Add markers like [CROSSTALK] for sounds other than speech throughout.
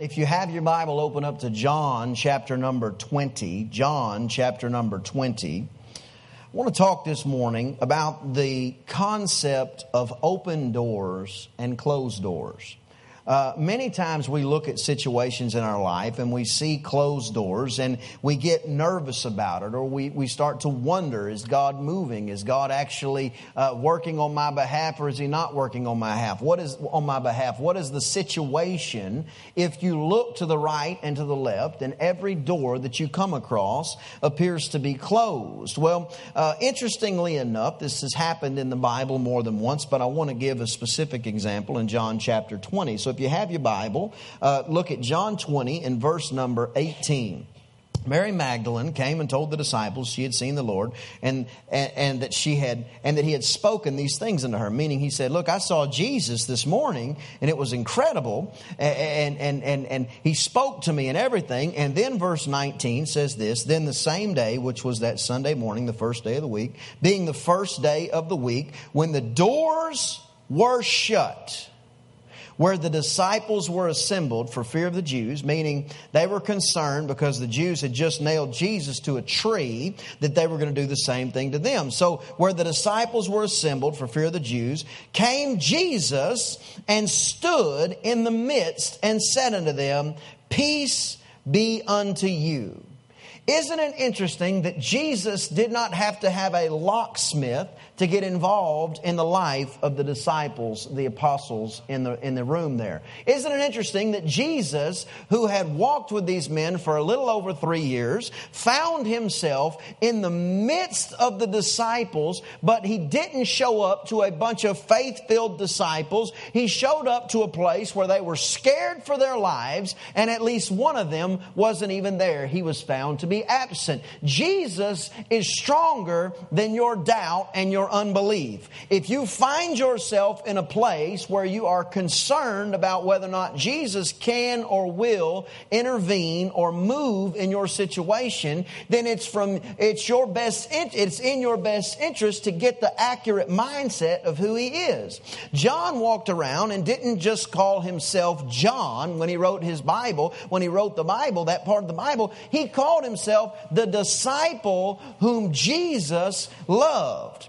If you have your Bible, open up to John chapter number 20. John chapter number 20. I want to talk this morning about the concept of open doors and closed doors. Uh, many times we look at situations in our life and we see closed doors and we get nervous about it or we, we start to wonder is God moving? Is God actually uh, working on my behalf or is He not working on my behalf? What is on my behalf? What is the situation if you look to the right and to the left and every door that you come across appears to be closed? Well, uh, interestingly enough, this has happened in the Bible more than once, but I want to give a specific example in John chapter 20. So if you have your Bible, uh, look at John 20 and verse number 18. Mary Magdalene came and told the disciples she had seen the Lord and, and, and, that she had and that he had spoken these things unto her. Meaning he said, Look, I saw Jesus this morning and it was incredible, and, and, and, and he spoke to me and everything. And then verse 19 says this Then the same day, which was that Sunday morning, the first day of the week, being the first day of the week, when the doors were shut where the disciples were assembled for fear of the Jews, meaning they were concerned because the Jews had just nailed Jesus to a tree that they were going to do the same thing to them. So, where the disciples were assembled for fear of the Jews, came Jesus and stood in the midst and said unto them, Peace be unto you. Isn't it interesting that Jesus did not have to have a locksmith to get involved in the life of the disciples, the apostles in the, in the room there. Isn't it interesting that Jesus, who had walked with these men for a little over three years, found himself in the midst of the disciples, but he didn't show up to a bunch of faith filled disciples. He showed up to a place where they were scared for their lives, and at least one of them wasn't even there. He was found to be absent. Jesus is stronger than your doubt and your unbelief. If you find yourself in a place where you are concerned about whether or not Jesus can or will intervene or move in your situation, then it's from it's your best it's in your best interest to get the accurate mindset of who he is. John walked around and didn't just call himself John when he wrote his Bible, when he wrote the Bible, that part of the Bible, he called himself the disciple whom Jesus loved.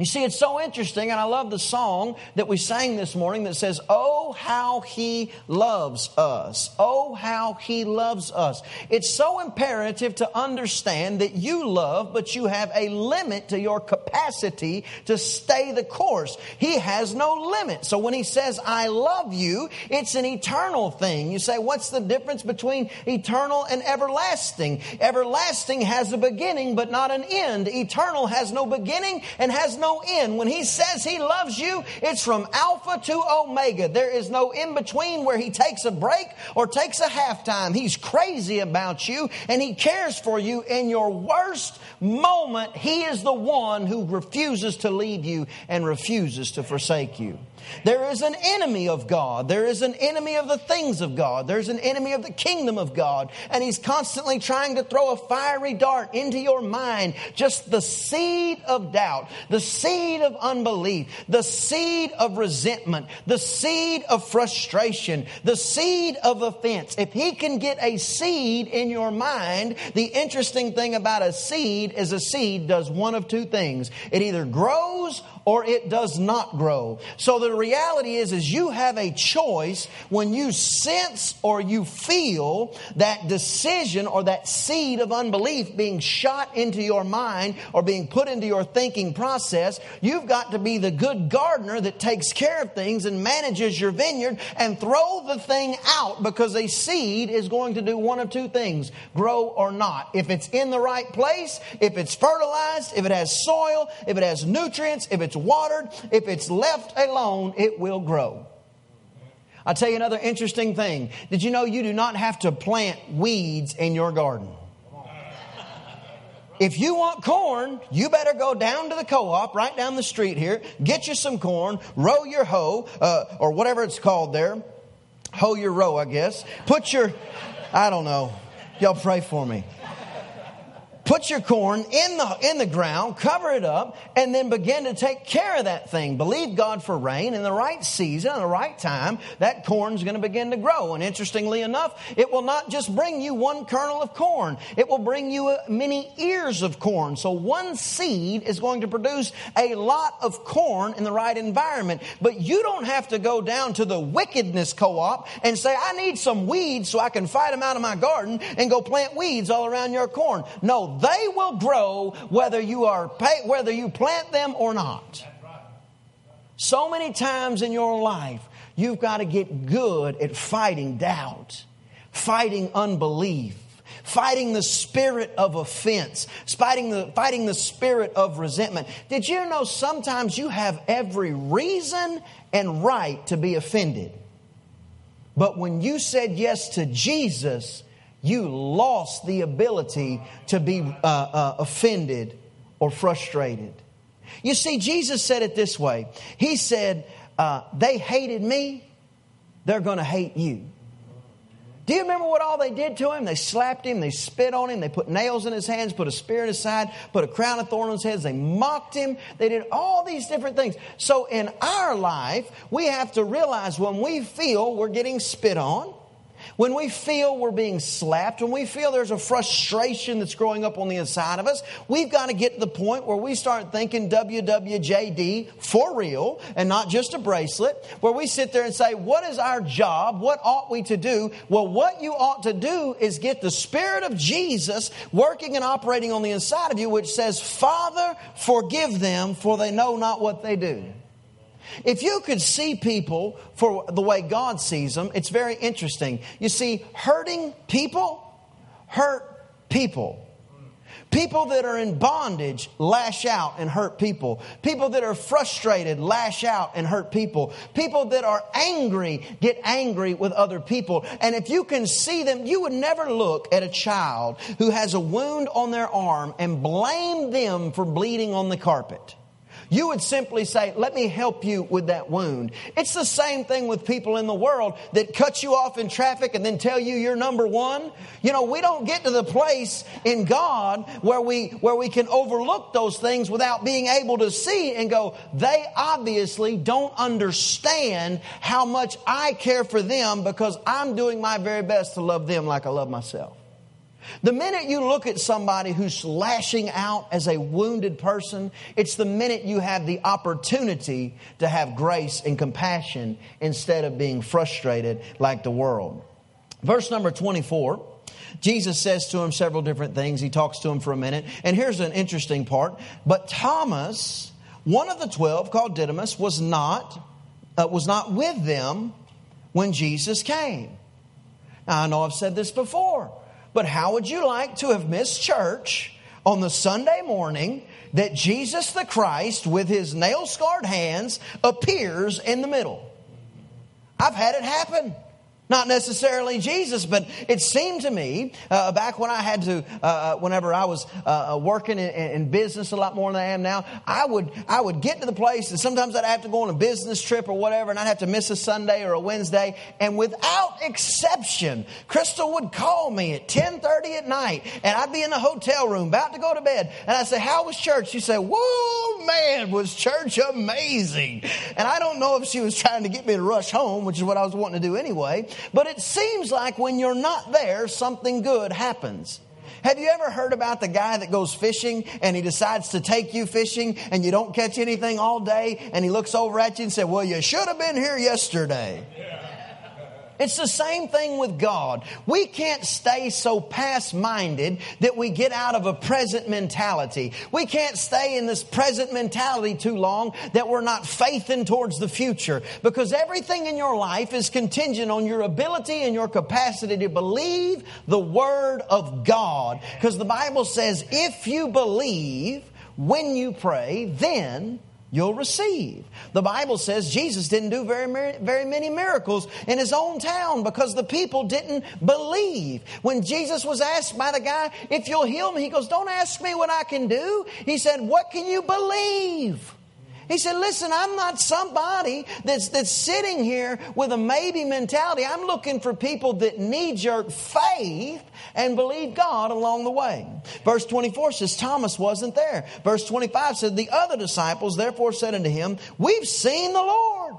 You see, it's so interesting, and I love the song that we sang this morning that says, Oh, how he loves us. Oh, how he loves us. It's so imperative to understand that you love, but you have a limit to your capacity to stay the course. He has no limit. So when he says, I love you, it's an eternal thing. You say, What's the difference between eternal and everlasting? Everlasting has a beginning, but not an end. Eternal has no beginning and has no no end. When He says He loves you, it's from Alpha to Omega. There is no in between where He takes a break or takes a halftime. He's crazy about you and He cares for you in your worst moment. He is the one who refuses to leave you and refuses to forsake you. There is an enemy of God. There is an enemy of the things of God. There's an enemy of the kingdom of God. And he's constantly trying to throw a fiery dart into your mind. Just the seed of doubt, the seed of unbelief, the seed of resentment, the seed of frustration, the seed of offense. If he can get a seed in your mind, the interesting thing about a seed is a seed does one of two things. It either grows or it does not grow. So the reality is, is you have a choice when you sense or you feel that decision or that seed of unbelief being shot into your mind or being put into your thinking process. You've got to be the good gardener that takes care of things and manages your vineyard and throw the thing out because a seed is going to do one of two things grow or not. If it's in the right place, if it's fertilized, if it has soil, if it has nutrients, if it's it's watered, if it's left alone, it will grow. I'll tell you another interesting thing. Did you know you do not have to plant weeds in your garden? If you want corn, you better go down to the co-op right down the street here, get you some corn, row your hoe, uh, or whatever it's called there. Hoe your row, I guess. Put your, I don't know. Y'all pray for me put your corn in the, in the ground, cover it up, and then begin to take care of that thing. Believe God for rain in the right season, in the right time, that corn's going to begin to grow. And interestingly enough, it will not just bring you one kernel of corn, it will bring you uh, many ears of corn. So one seed is going to produce a lot of corn in the right environment. But you don't have to go down to the wickedness co op and say, I need some weeds so I can fight them out of my garden and go plant weeds all around your corn. No, they will grow whether you are whether you plant them or not. So many times in your life, you've got to get good at fighting doubt, fighting unbelief, fighting the spirit of offense, fighting the, fighting the spirit of resentment. Did you know sometimes you have every reason and right to be offended? But when you said yes to Jesus, you lost the ability to be uh, uh, offended or frustrated. You see, Jesus said it this way He said, uh, They hated me, they're going to hate you. Do you remember what all they did to him? They slapped him, they spit on him, they put nails in his hands, put a spear in his side, put a crown of thorns on his head, they mocked him, they did all these different things. So in our life, we have to realize when we feel we're getting spit on, when we feel we're being slapped, when we feel there's a frustration that's growing up on the inside of us, we've got to get to the point where we start thinking WWJD for real and not just a bracelet, where we sit there and say, What is our job? What ought we to do? Well, what you ought to do is get the Spirit of Jesus working and operating on the inside of you, which says, Father, forgive them, for they know not what they do. If you could see people for the way God sees them, it's very interesting. You see, hurting people hurt people. People that are in bondage lash out and hurt people. People that are frustrated lash out and hurt people. People that are angry get angry with other people. And if you can see them, you would never look at a child who has a wound on their arm and blame them for bleeding on the carpet. You would simply say, Let me help you with that wound. It's the same thing with people in the world that cut you off in traffic and then tell you you're number one. You know, we don't get to the place in God where we, where we can overlook those things without being able to see and go, They obviously don't understand how much I care for them because I'm doing my very best to love them like I love myself. The minute you look at somebody who's lashing out as a wounded person, it's the minute you have the opportunity to have grace and compassion instead of being frustrated like the world. Verse number 24. Jesus says to him several different things. He talks to him for a minute. And here's an interesting part. But Thomas, one of the twelve, called Didymus, was not, uh, was not with them when Jesus came. Now, I know I've said this before. But how would you like to have missed church on the Sunday morning that Jesus the Christ, with his nail scarred hands, appears in the middle? I've had it happen. Not necessarily Jesus, but it seemed to me uh, back when I had to, uh, uh whenever I was uh, uh, working in, in, business a lot more than I am now, I would I would get to the place, and sometimes I'd have to go on a business trip or whatever, and I'd have to miss a Sunday or a Wednesday, and without exception, Crystal would call me at ten thirty at night, and I'd be in the hotel room about to go to bed, and I'd say, "How was church?" She'd say, "Whoa, man, was church amazing!" And I don't know if she was trying to get me to rush home, which is what I was wanting to do anyway. But it seems like when you're not there, something good happens. Have you ever heard about the guy that goes fishing and he decides to take you fishing and you don't catch anything all day and he looks over at you and says, Well, you should have been here yesterday? Yeah. It's the same thing with God. We can't stay so past minded that we get out of a present mentality. We can't stay in this present mentality too long that we're not faithing towards the future because everything in your life is contingent on your ability and your capacity to believe the Word of God. Because the Bible says, if you believe when you pray, then you'll receive. The Bible says Jesus didn't do very, very many miracles in his own town because the people didn't believe. When Jesus was asked by the guy, if you'll heal me, he goes, Don't ask me what I can do. He said, What can you believe? He said, Listen, I'm not somebody that's, that's sitting here with a maybe mentality. I'm looking for people that knee jerk faith and believe God along the way. Verse 24 says, Thomas wasn't there. Verse 25 said, The other disciples therefore said unto him, We've seen the Lord.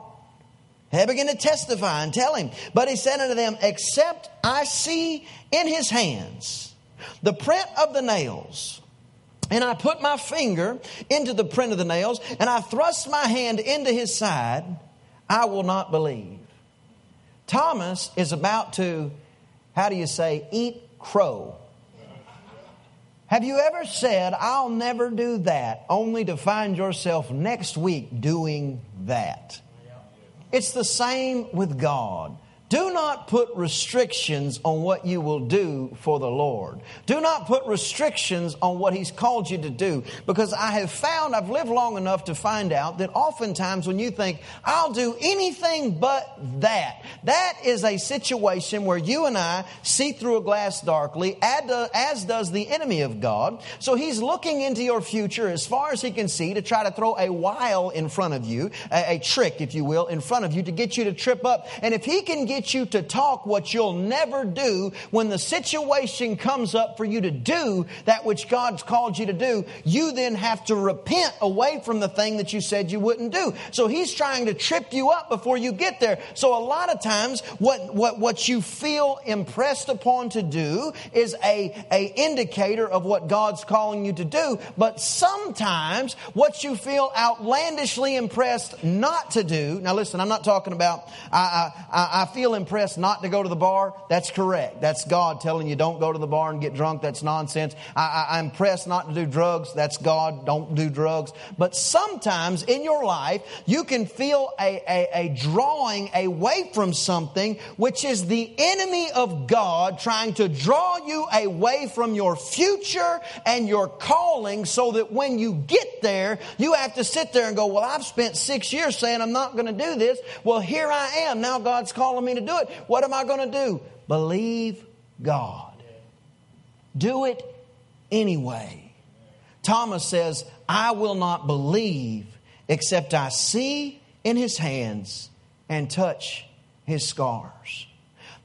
They began to testify and tell him. But he said unto them, Except I see in his hands the print of the nails, and I put my finger into the print of the nails, and I thrust my hand into his side, I will not believe. Thomas is about to, how do you say, eat crow. Have you ever said, I'll never do that, only to find yourself next week doing that? It's the same with God. Do not put restrictions on what you will do for the Lord. Do not put restrictions on what He's called you to do because I have found, I've lived long enough to find out that oftentimes when you think, I'll do anything but that, that is a situation where you and I see through a glass darkly, as does the enemy of God. So He's looking into your future as far as He can see to try to throw a wile in front of you, a, a trick, if you will, in front of you to get you to trip up. And if He can get get you to talk what you'll never do when the situation comes up for you to do that which God's called you to do. You then have to repent away from the thing that you said you wouldn't do. So he's trying to trip you up before you get there. So a lot of times what, what, what you feel impressed upon to do is a, a indicator of what God's calling you to do. But sometimes what you feel outlandishly impressed not to do. Now listen, I'm not talking about, I, I, I feel impressed not to go to the bar, that's correct. That's God telling you don't go to the bar and get drunk. That's nonsense. I, am impressed not to do drugs. That's God. Don't do drugs. But sometimes in your life, you can feel a, a, a drawing away from something which is the enemy of God trying to draw you away from your future and your calling so that when you get there, you have to sit there and go, well, I've spent six years saying I'm not going to do this. Well, here I am. Now God's calling me to do it. What am I going to do? Believe God. Do it anyway. Thomas says, I will not believe except I see in his hands and touch his scars.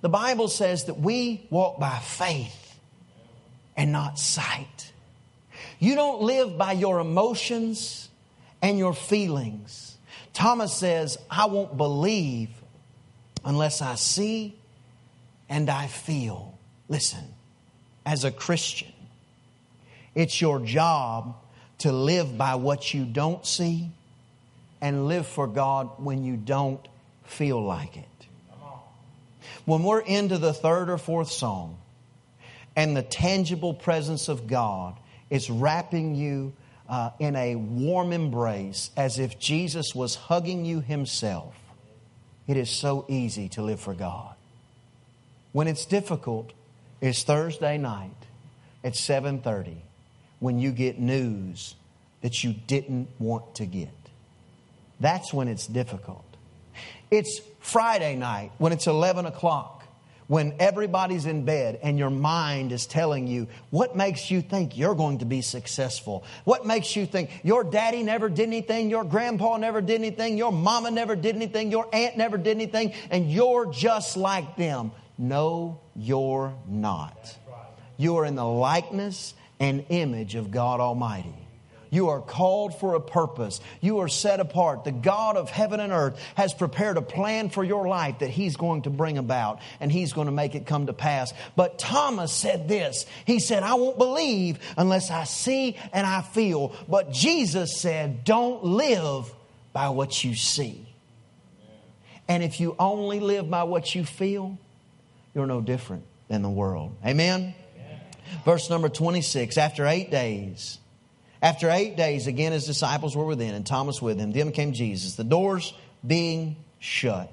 The Bible says that we walk by faith and not sight. You don't live by your emotions and your feelings. Thomas says, I won't believe unless I see and I feel. Listen, as a Christian, it's your job to live by what you don't see and live for God when you don't feel like it. When we're into the third or fourth song and the tangible presence of God is wrapping you uh, in a warm embrace as if Jesus was hugging you himself, it is so easy to live for God. When it's difficult, it's Thursday night at 7:30 when you get news that you didn't want to get. That's when it's difficult. It's Friday night when it's 11 o'clock when everybody's in bed and your mind is telling you what makes you think you're going to be successful, what makes you think your daddy never did anything, your grandpa never did anything, your mama never did anything, your aunt never did anything, and you're just like them. No, you're not. You are in the likeness and image of God Almighty. You are called for a purpose. You are set apart. The God of heaven and earth has prepared a plan for your life that He's going to bring about and He's going to make it come to pass. But Thomas said this He said, I won't believe unless I see and I feel. But Jesus said, Don't live by what you see. And if you only live by what you feel, you're no different than the world. Amen? Verse number 26 After eight days, after eight days, again his disciples were within, and Thomas with him. Then came Jesus, the doors being shut,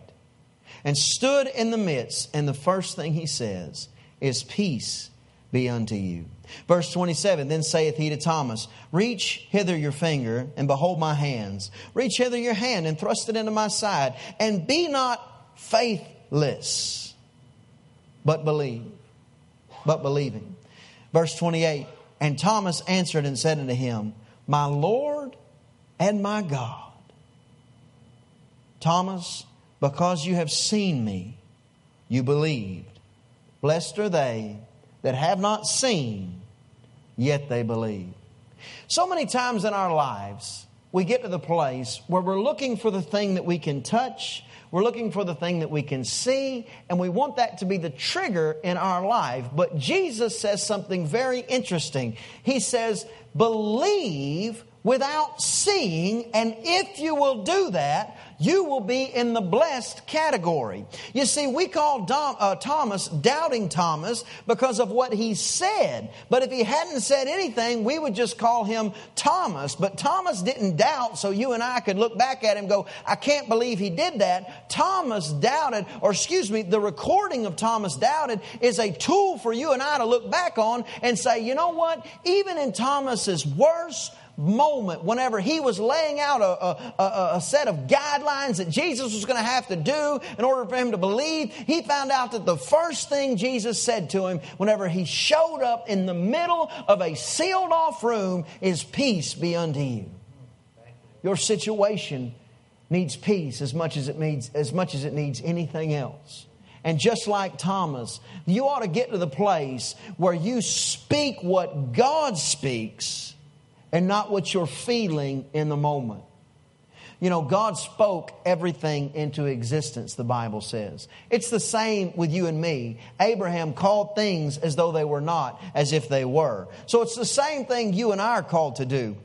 and stood in the midst. And the first thing he says is, Peace be unto you. Verse 27 Then saith he to Thomas, Reach hither your finger, and behold my hands. Reach hither your hand, and thrust it into my side. And be not faithless, but believe. But believing. Verse 28 and Thomas answered and said unto him, My Lord and my God. Thomas, because you have seen me, you believed. Blessed are they that have not seen, yet they believe. So many times in our lives, we get to the place where we're looking for the thing that we can touch, we're looking for the thing that we can see, and we want that to be the trigger in our life. But Jesus says something very interesting. He says, Believe without seeing, and if you will do that, you will be in the blessed category. You see, we call Dom, uh, Thomas doubting Thomas because of what he said. But if he hadn't said anything, we would just call him Thomas. But Thomas didn't doubt, so you and I could look back at him go, I can't believe he did that. Thomas doubted, or excuse me, the recording of Thomas doubted is a tool for you and I to look back on and say, you know what? Even in Thomas's worst, moment whenever he was laying out a, a, a, set of guidelines that Jesus was going to have to do in order for him to believe, he found out that the first thing Jesus said to him whenever he showed up in the middle of a sealed off room is peace be unto you. Your situation needs peace as much as it needs as much as it needs anything else. And just like Thomas, you ought to get to the place where you speak what God speaks and not what you're feeling in the moment. You know, God spoke everything into existence, the Bible says. It's the same with you and me. Abraham called things as though they were not, as if they were. So it's the same thing you and I are called to do.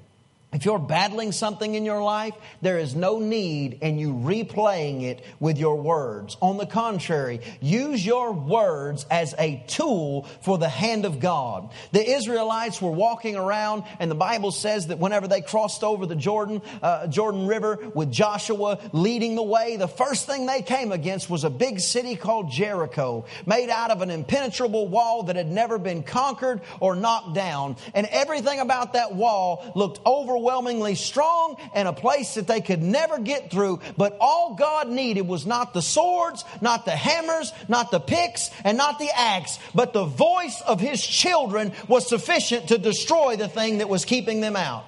If you're battling something in your life, there is no need in you replaying it with your words. On the contrary, use your words as a tool for the hand of God. The Israelites were walking around, and the Bible says that whenever they crossed over the Jordan, uh, Jordan River with Joshua leading the way, the first thing they came against was a big city called Jericho, made out of an impenetrable wall that had never been conquered or knocked down. And everything about that wall looked over overwhelmingly strong and a place that they could never get through. But all God needed was not the swords, not the hammers, not the picks, and not the axe, but the voice of His children was sufficient to destroy the thing that was keeping them out.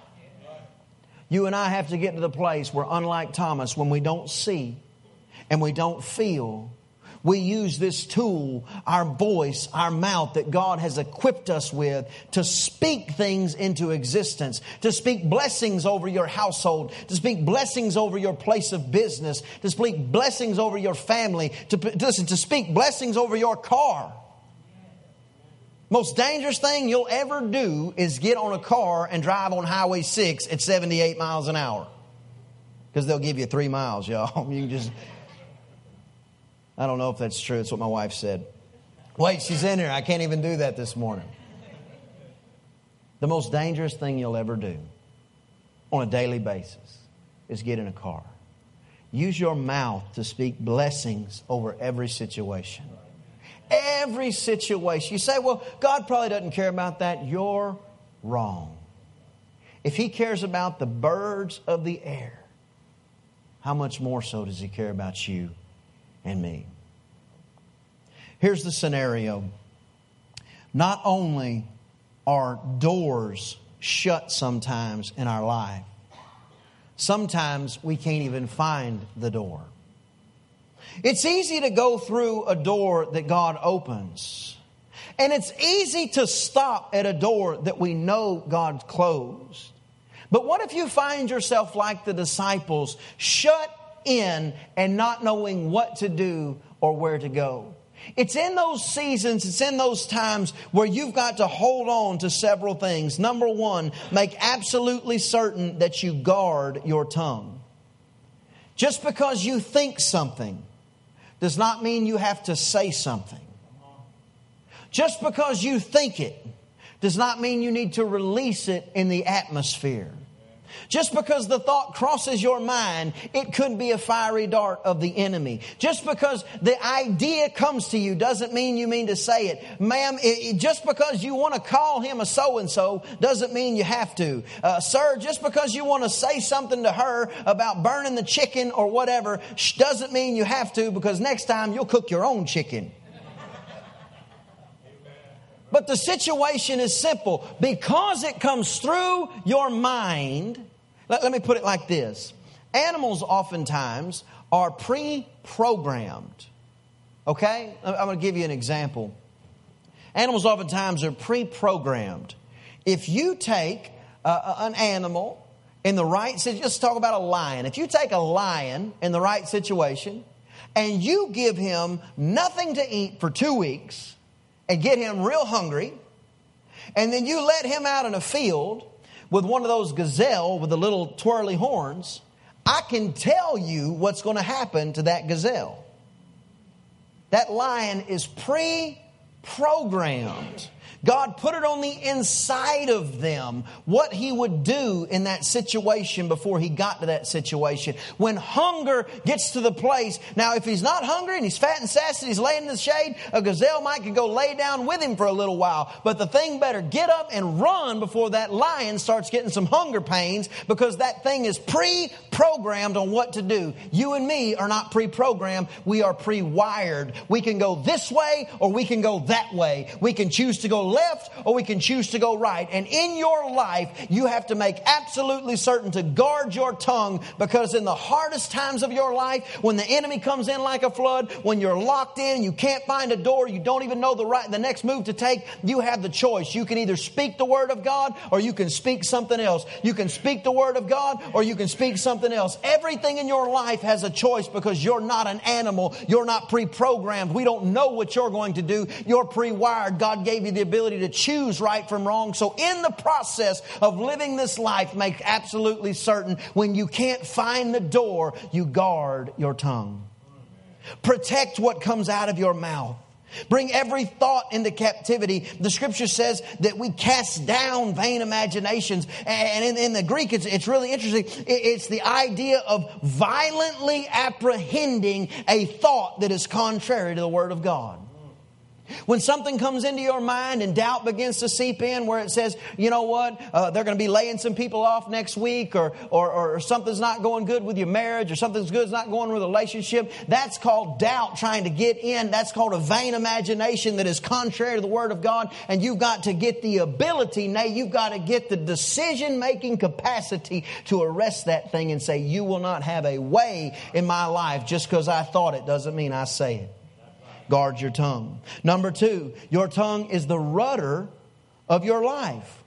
You and I have to get to the place where, unlike Thomas, when we don't see and we don't feel, we use this tool, our voice, our mouth that God has equipped us with to speak things into existence, to speak blessings over your household, to speak blessings over your place of business, to speak blessings over your family, to, listen, to speak blessings over your car. Most dangerous thing you'll ever do is get on a car and drive on Highway 6 at 78 miles an hour. Because they'll give you three miles, y'all. [LAUGHS] You can just I don't know if that's true. It's what my wife said. Wait, she's in here. I can't even do that this morning. The most dangerous thing you'll ever do on a daily basis is get in a car. Use your mouth to speak blessings over every situation. Every situation. You say, well, God probably doesn't care about that. You're wrong. If He cares about the birds of the air, how much more so does He care about you and me. Here's the scenario not only are doors shut sometimes in our life, sometimes we can't even find the door. It's easy to go through a door that God opens. And it's easy to stop at a door that we know God closed. But what if you find yourself like the disciples, shut in and not knowing what to do or where to go. It's in those seasons, it's in those times where you've got to hold on to several things. Number one, make absolutely certain that you guard your tongue. Just because you think something does not mean you have to say something. Just because you think it does not mean you need to release it in the atmosphere. Just because the thought crosses your mind, it could be a fiery dart of the enemy. Just because the idea comes to you doesn't mean you mean to say it. Ma'am, it, just because you want to call him a so and so doesn't mean you have to. Uh, sir, just because you want to say something to her about burning the chicken or whatever doesn't mean you have to because next time you'll cook your own chicken. But the situation is simple. Because it comes through your mind, let, let me put it like this Animals oftentimes are pre programmed. Okay? I'm going to give you an example. Animals oftentimes are pre programmed. If you take uh, an animal in the right situation, let's talk about a lion. If you take a lion in the right situation and you give him nothing to eat for two weeks and get him real hungry, and then you let him out in a field with one of those gazelle with the little twirly horns, I can tell you what's going to happen to that gazelle. That lion is pre programmed God put it on the inside of them what He would do in that situation before He got to that situation. When hunger gets to the place, now if He's not hungry and He's fat and sassy, He's laying in the shade, a gazelle might could go lay down with Him for a little while. But the thing better get up and run before that lion starts getting some hunger pains because that thing is pre programmed on what to do. You and me are not pre programmed, we are pre wired. We can go this way or we can go that way. We can choose to go left or we can choose to go right. And in your life, you have to make absolutely certain to guard your tongue because in the hardest times of your life, when the enemy comes in like a flood, when you're locked in, you can't find a door, you don't even know the right, the next move to take, you have the choice. You can either speak the word of God or you can speak something else. You can speak the word of God or you can speak something else. Everything in your life has a choice because you're not an animal. You're not pre-programmed. We don't know what you're going to do. You're pre-wired. God gave you the ability to choose right from wrong. So in the process of living this life, make absolutely certain when you can't find the door, you guard your tongue. Protect what comes out of your mouth. Bring every thought into captivity. The scripture says that we cast down vain imaginations. And in, in the Greek, it's, it's, really interesting. It's the idea of violently apprehending a thought that is contrary to the Word of God. When something comes into your mind and doubt begins to seep in, where it says, you know what, uh, they're going to be laying some people off next week, or, or, or something's not going good with your marriage, or something's good's not going with a relationship, that's called doubt trying to get in. That's called a vain imagination that is contrary to the Word of God. And you've got to get the ability, nay, you've got to get the decision making capacity to arrest that thing and say, you will not have a way in my life just because I thought it doesn't mean I say it guard your tongue. Number two, your tongue is the rudder of your life.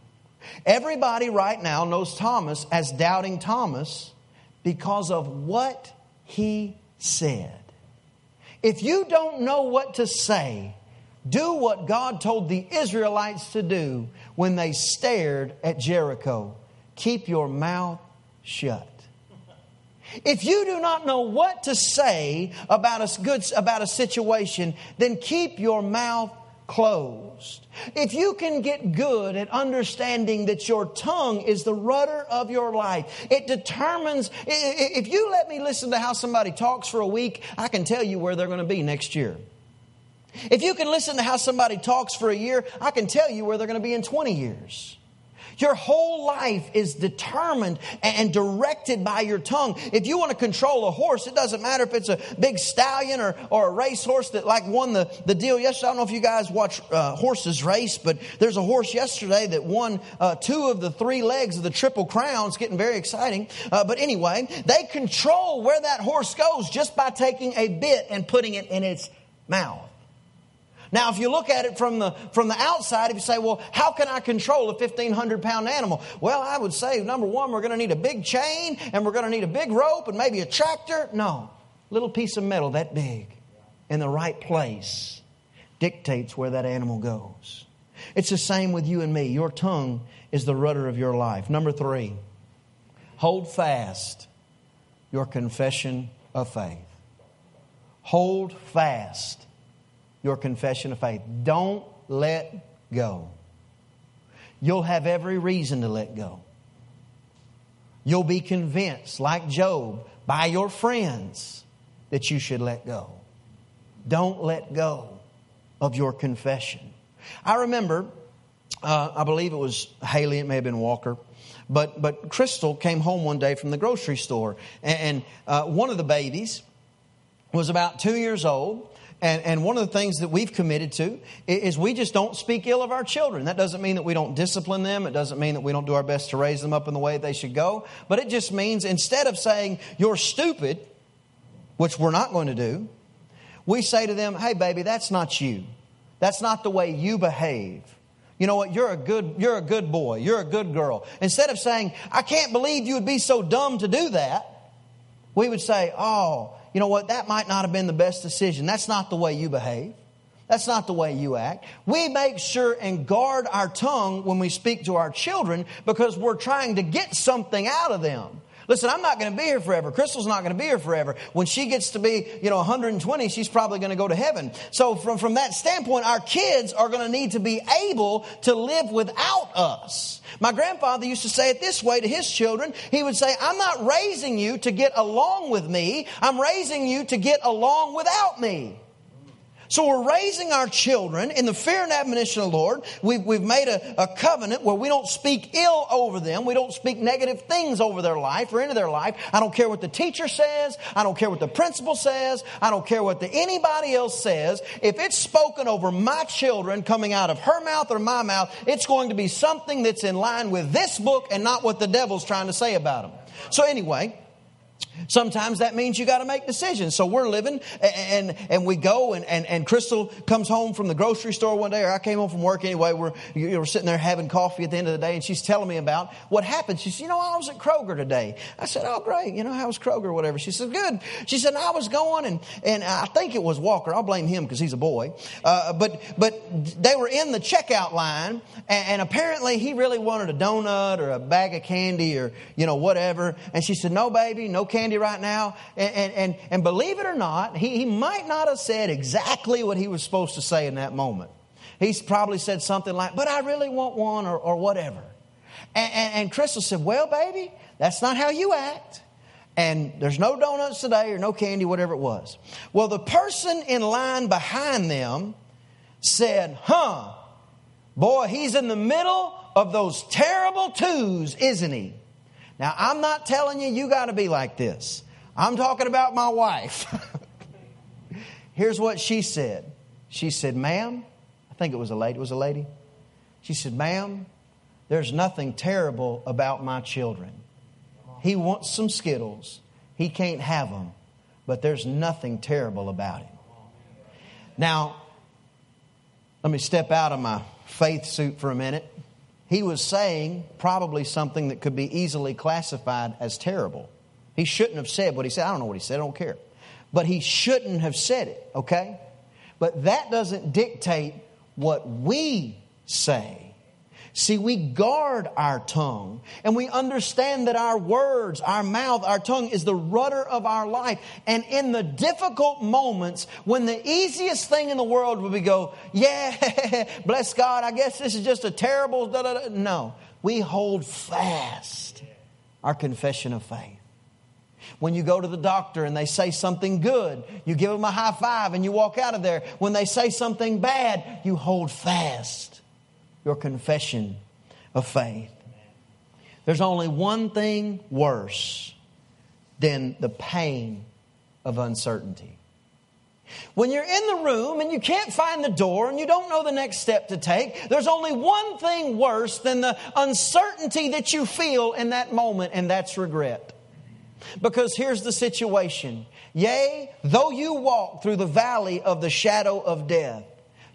Everybody right now knows Thomas as doubting Thomas because of what he said. If you don't know what to say, do what God told the Israelites to do when they stared at Jericho. Keep your mouth shut. If you do not know what to say about a good about a situation, then keep your mouth closed. If you can get good at understanding that your tongue is the rudder of your life, it determines, if you let me listen to how somebody talks for a week, I can tell you where they're going to be next year. If you can listen to how somebody talks for a year, I can tell you where they're going to be in 20 years. Your whole life is determined and directed by your tongue. If you want to control a horse, it doesn't matter if it's a big stallion or, or a racehorse that like won the, the deal yesterday. I don't know if you guys watch uh, horses race, but there's a horse yesterday that won uh, two of the three legs of the Triple Crown. It's getting very exciting. Uh, but anyway, they control where that horse goes just by taking a bit and putting it in its mouth. Now, if you look at it from the, from the outside, if you say, well, how can I control a 1,500 pound animal? Well, I would say, number one, we're going to need a big chain and we're going to need a big rope and maybe a tractor. No, little piece of metal that big in the right place dictates where that animal goes. It's the same with you and me. Your tongue is the rudder of your life. Number three, hold fast your confession of faith. Hold fast your confession of faith. Don't let go. You'll have every reason to let go. You'll be convinced, like Job, by your friends that you should let go. Don't let go of your confession. I remember, uh, I believe it was Haley, it may have been Walker, but, but Crystal came home one day from the grocery store, and, and uh, one of the babies was about two years old, and, and one of the things that we've committed to is we just don't speak ill of our children. That doesn't mean that we don't discipline them. It doesn't mean that we don't do our best to raise them up in the way they should go. But it just means instead of saying, you're stupid, which we're not going to do, we say to them, hey, baby, that's not you. That's not the way you behave. You know what? You're a good, you're a good boy. You're a good girl. Instead of saying, I can't believe you would be so dumb to do that, we would say, oh, you know what? That might not have been the best decision. That's not the way you behave. That's not the way you act. We make sure and guard our tongue when we speak to our children because we're trying to get something out of them. Listen, I'm not going to be here forever. Crystal's not going to be here forever. When she gets to be, you know, 120, she's probably going to go to heaven. So from, from that standpoint, our kids are going to need to be able to live without us. My grandfather used to say it this way to his children. He would say, I'm not raising you to get along with me. I'm raising you to get along without me. So we're raising our children in the fear and admonition of the Lord. We've, we've made a, a covenant where we don't speak ill over them. We don't speak negative things over their life or into their life. I don't care what the teacher says. I don't care what the principal says. I don't care what the, anybody else says. If it's spoken over my children coming out of her mouth or my mouth, it's going to be something that's in line with this book and not what the devil's trying to say about them. So anyway, Sometimes that means you got to make decisions. So we're living and, and we go and, and, and Crystal comes home from the grocery store one day or I came home from work anyway. We're, we're sitting there having coffee at the end of the day and she's telling me about what happened. She said, you know, I was at Kroger today. I said, oh, great. You know, how was Kroger or whatever? She said, good. She said, I was going and, and I think it was Walker. I'll blame him because he's a boy. Uh, but, but they were in the checkout line and, and apparently he really wanted a donut or a bag of candy or, you know, whatever. And she said, no, baby, no candy right now. And, and, and, and believe it or not, he, he might not have said exactly what he was supposed to say in that moment. He's probably said something like, but I really want one or, or whatever. And, and, and Crystal said, well, baby, that's not how you act. And there's no donuts today or no candy, whatever it was. Well, the person in line behind them said, huh, boy, he's in the middle of those terrible twos, isn't he? Now, I'm not telling you you got to be like this. I'm talking about my wife. [LAUGHS] Here's what she said. She said, Ma'am, I think it was a lady. It was a lady. She said, Ma'am, there's nothing terrible about my children. He wants some Skittles. He can't have them, but there's nothing terrible about him. Now, let me step out of my faith suit for a minute he was saying probably something that could be easily classified as terrible. He shouldn't have said what he said. I don't know what he said, I don't care. But he shouldn't have said it, okay? But that doesn't dictate what we say. See, we guard our tongue and we understand that our words, our mouth, our tongue is the rudder of our life. And in the difficult moments when the easiest thing in the world would be go, yeah, [LAUGHS] bless God, I guess this is just a terrible, da, da, da. no. We hold fast our confession of faith. When you go to the doctor and they say something good, you give them a high five and you walk out of there. When they say something bad, you hold fast your confession of faith. There's only one thing worse than the pain of uncertainty. When you're in the room and you can't find the door and you don't know the next step to take, there's only one thing worse than the uncertainty that you feel in that moment, and that's regret. Because here's the situation Yea, though you walk through the valley of the shadow of death,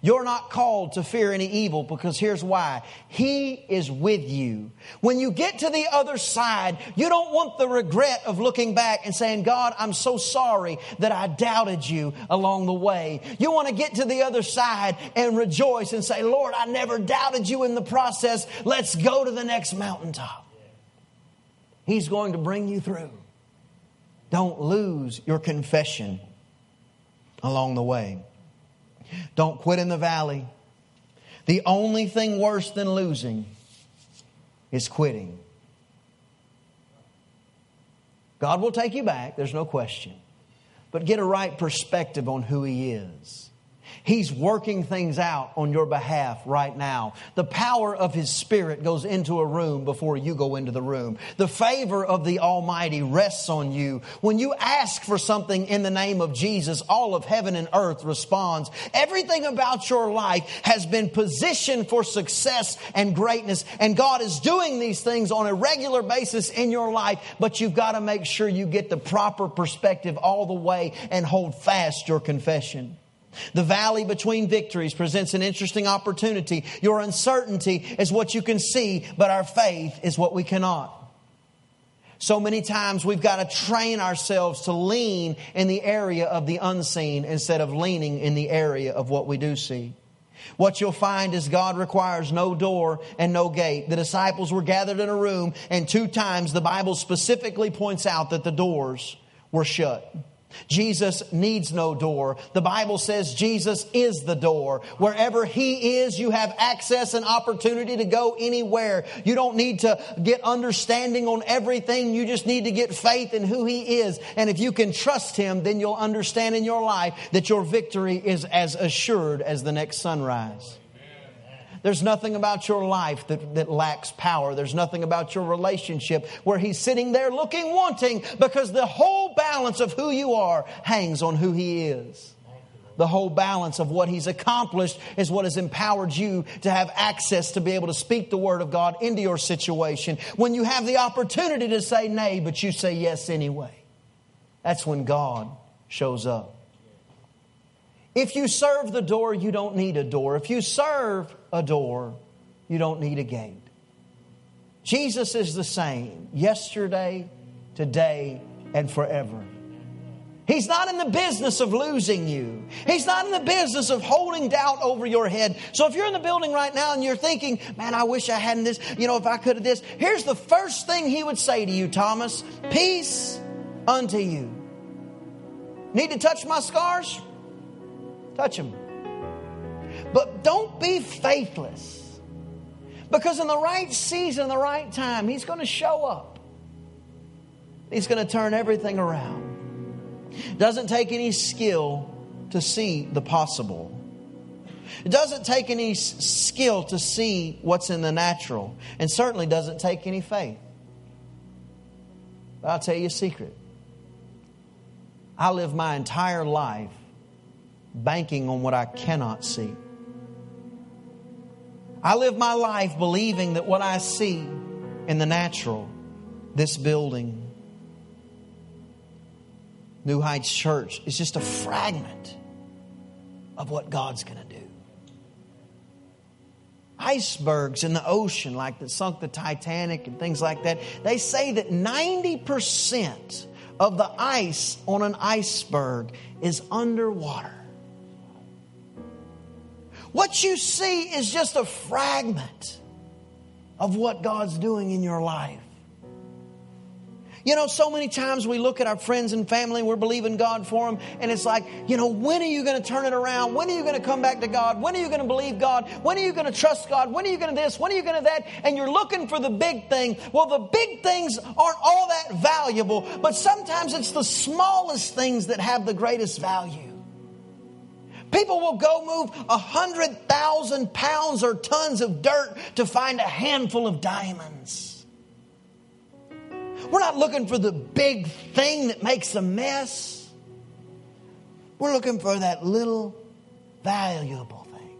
you're not called to fear any evil because here's why. He is with you. When you get to the other side, you don't want the regret of looking back and saying, God, I'm so sorry that I doubted you along the way. You want to get to the other side and rejoice and say, Lord, I never doubted you in the process. Let's go to the next mountaintop. He's going to bring you through. Don't lose your confession along the way. Don't quit in the valley. The only thing worse than losing is quitting. God will take you back, there's no question. But get a right perspective on who He is. He's working things out on your behalf right now. The power of His Spirit goes into a room before you go into the room. The favor of the Almighty rests on you. When you ask for something in the name of Jesus, all of heaven and earth responds. Everything about your life has been positioned for success and greatness, and God is doing these things on a regular basis in your life, but you've got to make sure you get the proper perspective all the way and hold fast your confession. The valley between victories presents an interesting opportunity. Your uncertainty is what you can see, but our faith is what we cannot. So many times we've got to train ourselves to lean in the area of the unseen instead of leaning in the area of what we do see. What you'll find is God requires no door and no gate. The disciples were gathered in a room, and two times the Bible specifically points out that the doors were shut. Jesus needs no door. The Bible says Jesus is the door. Wherever He is, you have access and opportunity to go anywhere. You don't need to get understanding on everything. You just need to get faith in who He is. And if you can trust Him, then you'll understand in your life that your victory is as assured as the next sunrise. There's nothing about your life that, that lacks power. There's nothing about your relationship where he's sitting there looking wanting because the whole balance of who you are hangs on who he is. The whole balance of what he's accomplished is what has empowered you to have access to be able to speak the word of God into your situation. When you have the opportunity to say nay, but you say yes anyway, that's when God shows up. If you serve the door, you don't need a door. If you serve a door, you don't need a gate. Jesus is the same yesterday, today, and forever. He's not in the business of losing you. He's not in the business of holding doubt over your head. So if you're in the building right now and you're thinking, man, I wish I hadn't this, you know, if I could have this, here's the first thing he would say to you, Thomas Peace unto you. Need to touch my scars? Touch them. But don't be faithless. Because in the right season, the right time, He's going to show up. He's going to turn everything around. Doesn't take any skill to see the possible. It doesn't take any skill to see what's in the natural, and certainly doesn't take any faith. But I'll tell you a secret. I live my entire life banking on what I cannot see. I live my life believing that what I see in the natural, this building, New Heights Church, is just a fragment of what God's going to do. Icebergs in the ocean, like that sunk the Titanic and things like that, they say that 90% of the ice on an iceberg is underwater. What you see is just a fragment of what God's doing in your life. You know, so many times we look at our friends and family we're believing God for them, and it's like, you know, when are you going to turn it around? When are you going to come back to God? When are you going to believe God? When are you going to trust God? When are you going to this? When are you going to that? And you're looking for the big thing. Well, the big things aren't all that valuable, but sometimes it's the smallest things that have the greatest value. People will go move a hundred thousand pounds or tons of dirt to find a handful of diamonds. We're not looking for the big thing that makes a mess. We're looking for that little valuable thing.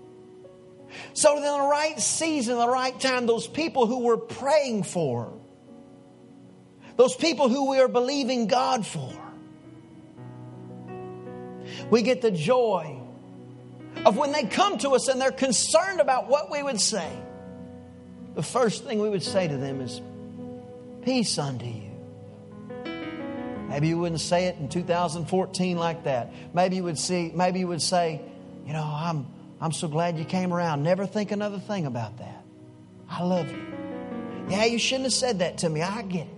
So, in the right season, the right time, those people who we're praying for, those people who we are believing God for, we get the joy of when they come to us and they're concerned about what we would say, the first thing we would say to them is, Peace unto you. Maybe you wouldn't say it in 2014 like that. Maybe you would see, maybe you would say, you know, I'm I'm so glad you came around. Never think another thing about that. I love you. Yeah, you shouldn't have said that to me. I get it.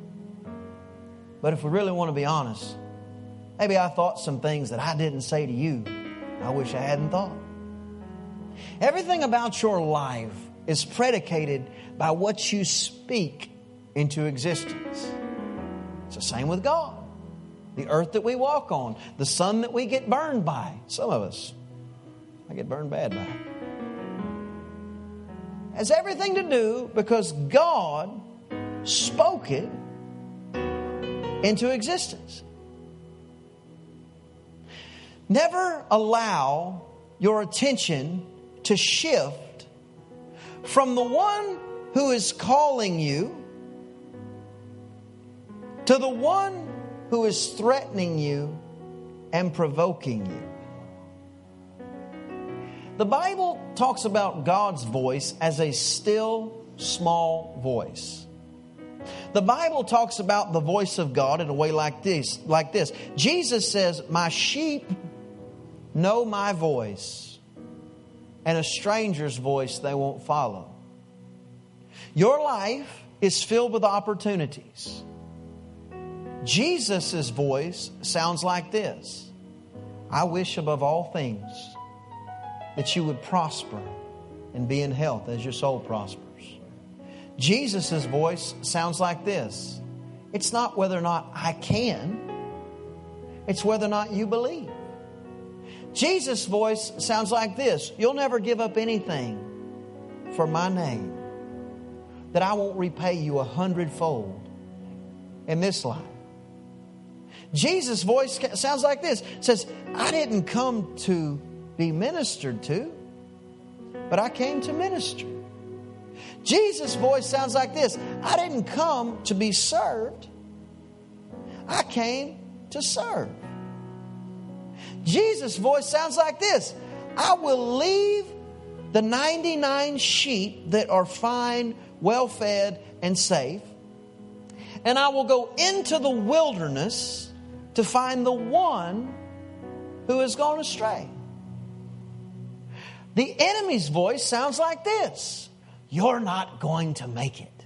But if we really want to be honest, maybe I thought some things that I didn't say to you. I wish I hadn't thought. Everything about your life is predicated by what you speak into existence. It's the same with God. The earth that we walk on, the sun that we get burned by, some of us. I get burned bad by it. Has everything to do because God spoke it into existence. Never allow your attention to shift from the one who is calling you to the one who is threatening you and provoking you. The Bible talks about God's voice as a still small voice. The Bible talks about the voice of God in a way like this, like this. Jesus says, "My sheep know my voice, and a stranger's voice they won't follow." Your life is filled with opportunities. Jesus' voice sounds like this I wish above all things that you would prosper and be in health as your soul prospers. Jesus' voice sounds like this It's not whether or not I can, it's whether or not you believe. Jesus' voice sounds like this You'll never give up anything for my name, that I won't repay you a hundredfold in this life. Jesus' voice sounds like this says, I didn't come to be ministered to, but I came to minister. Jesus' voice sounds like this I didn't come to be served, I came to serve. Jesus' voice sounds like this I will leave the 99 sheep that are fine, well fed, and safe, and I will go into the wilderness to find the one who has gone astray. The enemy's voice sounds like this You're not going to make it.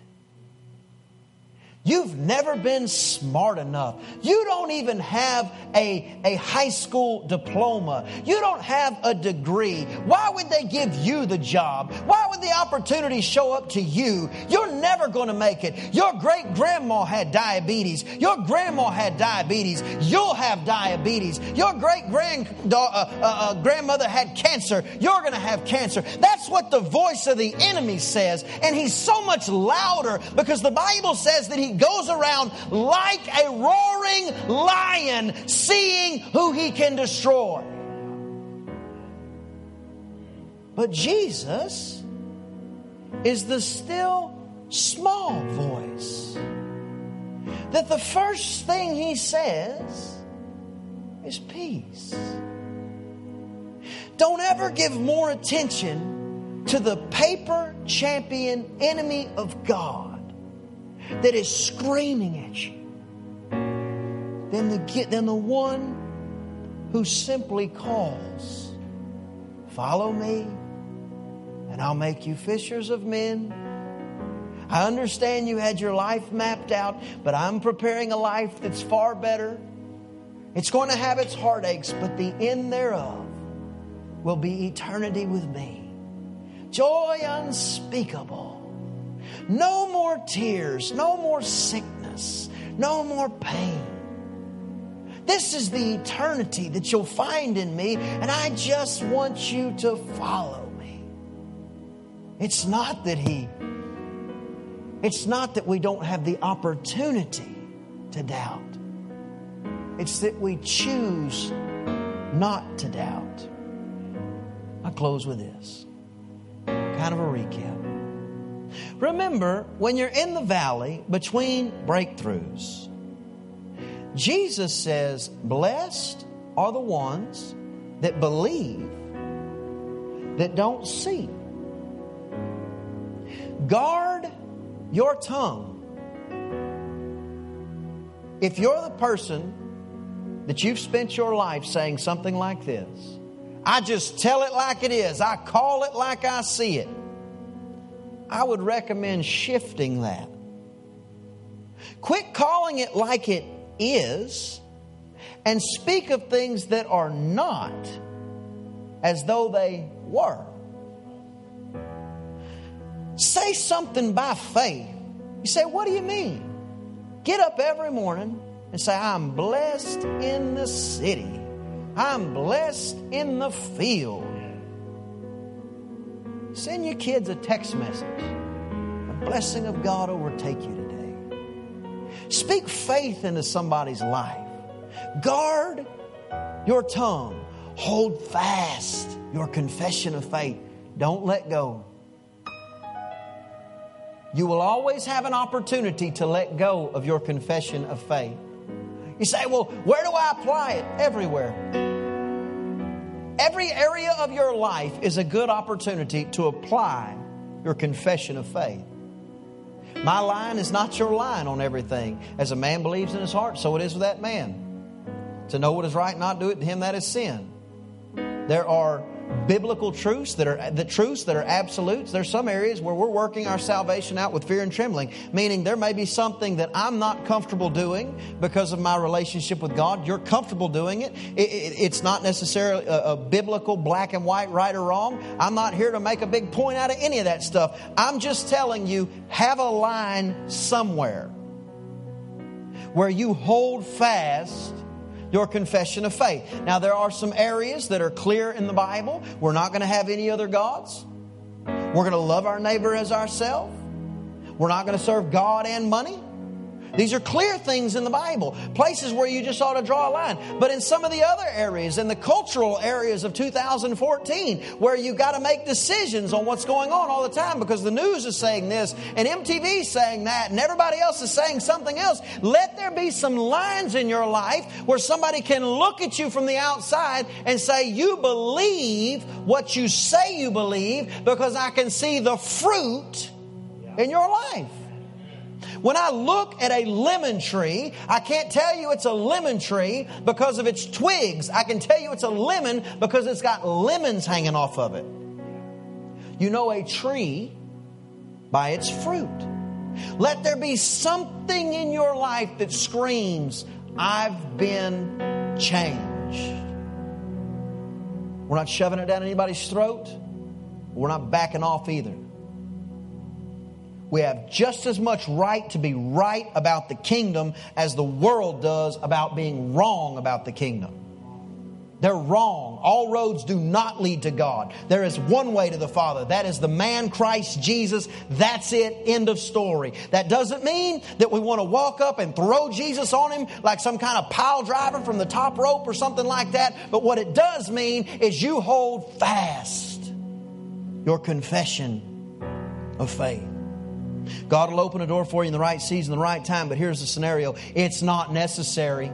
You've never been smart enough. You don't even have a, a high school diploma. You don't have a degree. Why would they give you the job? Why would the opportunity show up to you? You're never going to make it. Your great grandma had diabetes. Your grandma had diabetes. You'll have diabetes. Your great grand uh, uh, uh, grandmother had cancer. You're going to have cancer. That's what the voice of the enemy says. And he's so much louder because the Bible says that he goes around like a roaring lion, seeing who he can destroy. But Jesus is the still small voice. That the first thing he says is peace. Don't ever give more attention to the paper champion enemy of God that is screaming at you than the, than the one who simply calls, Follow me, and I'll make you fishers of men. I understand you had your life mapped out, but I'm preparing a life that's far better. It's going to have its heartaches, but the end thereof will be eternity with me. Joy unspeakable no more tears, no more sickness, no more pain. This is the eternity that you'll find in me, and I just want you to follow me. It's not that He, it's not that we don't have the opportunity to doubt, it's that we choose not to doubt. I close with this kind of a recap. Remember, when you're in the valley between breakthroughs, Jesus says, Blessed are the ones that believe that don't see. Guard your tongue. If you're the person that you've spent your life saying something like this, I just tell it like it is, I call it like I see it. I would recommend shifting that. Quit calling it like it is and speak of things that are not as though they were. Say something by faith. You say, What do you mean? Get up every morning and say, I'm blessed in the city, I'm blessed in the field. Send your kids a text message. The blessing of God overtake you today. Speak faith into somebody's life. Guard your tongue. Hold fast your confession of faith. Don't let go. You will always have an opportunity to let go of your confession of faith. You say, well, where do I apply it? Everywhere. Every area of your life is a good opportunity to apply your confession of faith. My line is not your line on everything. As a man believes in his heart, so it is with that man. To know what is right, not do it, to him that is sin. There are biblical truths that are the truths that are absolutes. There's some areas where we're working our salvation out with fear and trembling, meaning there may be something that I'm not comfortable doing because of my relationship with God. You're comfortable doing it. it, it it's not necessarily a, a biblical black and white, right or wrong. I'm not here to make a big point out of any of that stuff. I'm just telling you, have a line somewhere where you hold fast your confession of faith. Now, there are some areas that are clear in the Bible. We're not going to have any other gods. We're going to love our neighbor as ourselves. We're not going to serve God and money. These are clear things in the Bible, places where you just ought to draw a line. But in some of the other areas, in the cultural areas of 2014, where you've got to make decisions on what's going on all the time because the news is saying this and MTV is saying that and everybody else is saying something else, let there be some lines in your life where somebody can look at you from the outside and say, You believe what you say you believe because I can see the fruit in your life. When I look at a lemon tree, I can't tell you it's a lemon tree because of its twigs. I can tell you it's a lemon because it's got lemons hanging off of it. You know a tree by its fruit. Let there be something in your life that screams, I've been changed. We're not shoving it down anybody's throat. We're not backing off either we have just as much right to be right about the kingdom as the world does about being wrong about the kingdom. They're wrong. All roads do not lead to God. There is one way to the Father. That is the man Christ Jesus. That's it. End of story. That doesn't mean that we want to walk up and throw Jesus on him like some kind of pile driver from the top rope or something like that. But what it does mean is you hold fast your confession of faith. God will open a door for you in the right season, the right time, but here's the scenario it's not necessary.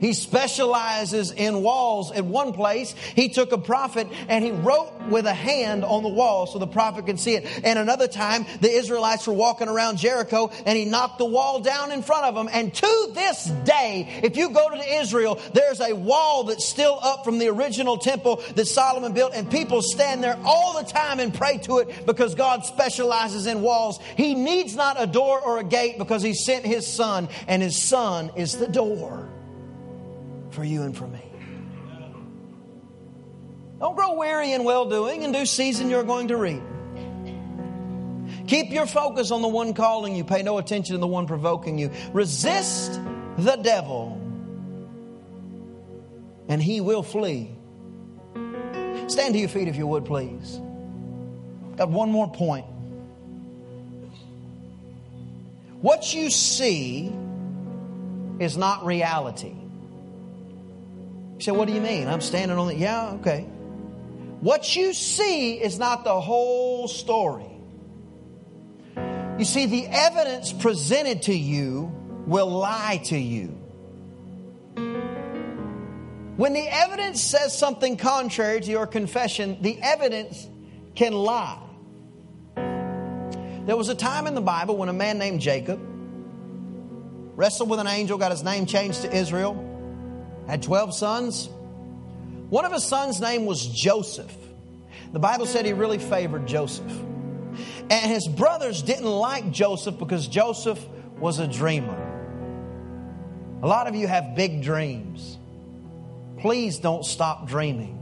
He specializes in walls at one place. He took a prophet and he wrote with a hand on the wall so the prophet could see it. And another time, the Israelites were walking around Jericho and he knocked the wall down in front of them. And to this day, if you go to Israel, there's a wall that's still up from the original temple that Solomon built, and people stand there all the time and pray to it because God specializes in walls. He needs not a door or a gate because he sent his son, and his son is the door for you and for me. Don't grow weary in well doing. In due season, you're going to reap. Keep your focus on the one calling you. Pay no attention to the one provoking you. Resist the devil, and he will flee. Stand to your feet if you would, please. Got one more point. What you see is not reality. Say, What do you mean? I'm standing on the. Yeah, okay. What you see is not the whole story. You see, the evidence presented to you will lie to you. When the evidence says something contrary to your confession, the evidence can lie. There was a time in the Bible when a man named Jacob wrestled with an angel, got his name changed to Israel had 12 sons. One of his sons' name was Joseph. The Bible said he really favored Joseph. And his brothers didn't like Joseph because Joseph was a dreamer. A lot of you have big dreams. Please don't stop dreaming.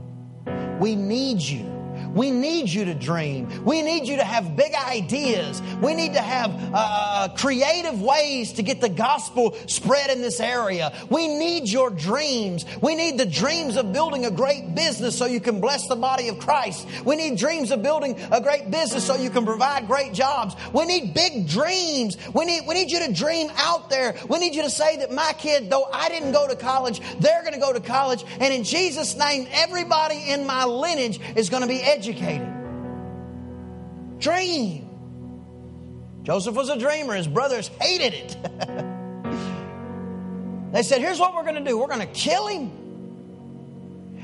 We need you We need you to dream. We need you to have big ideas. We need to have uh, uh, creative ways to get the gospel spread in this area. We need your dreams. We need the dreams of building a great business so you can bless the body of Christ. We need dreams of building a great business so you can provide great jobs. We need big dreams. We need, we need you to dream out there. We need you to say that my kid, though I didn't go to college, they're going to go to college. And in Jesus' name, everybody in my lineage is going to be educated. Dream. Joseph was a dreamer. His brothers hated it. [LAUGHS] they said, Here's what we're going to do we're going to kill him.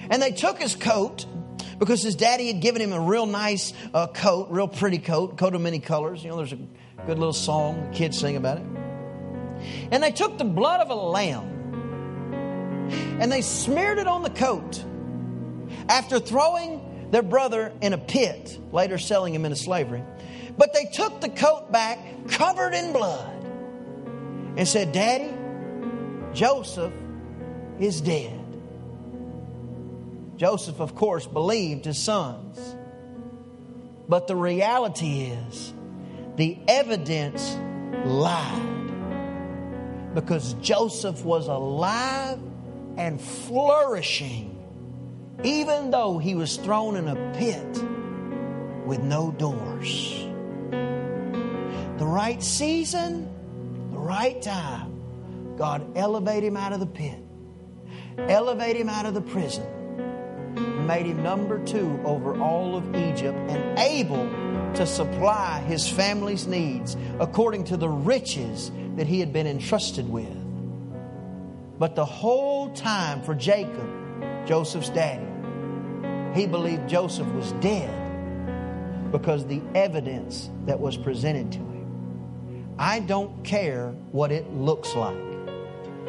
And they took his coat because his daddy had given him a real nice uh, coat, real pretty coat, coat of many colors. You know, there's a good little song, the kids sing about it. And they took the blood of a lamb and they smeared it on the coat after throwing their brother in a pit, later selling him into slavery. But they took the coat back covered in blood and said, Daddy, Joseph is dead. Joseph, of course, believed his sons. But the reality is, the evidence lied because Joseph was alive and flourishing, even though he was thrown in a pit with no doors. The right season, the right time, God elevate him out of the pit, elevate him out of the prison, made him number two over all of Egypt and able to supply his family's needs according to the riches that he had been entrusted with. But the whole time for Jacob, Joseph's daddy, he believed Joseph was dead because the evidence that was presented to him. I don't care what it looks like.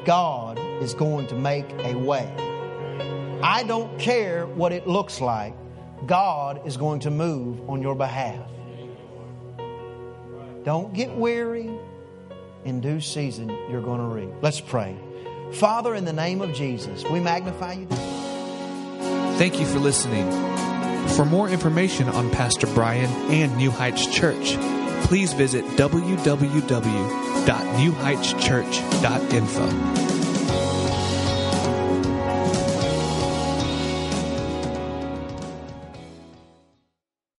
God is going to make a way. I don't care what it looks like. God is going to move on your behalf. Don't get weary. In due season, you're going to reap. Let's pray. Father, in the name of Jesus, we magnify you. Thank you for listening. For more information on Pastor Brian and New Heights Church, please visit www.newheightschurch.info.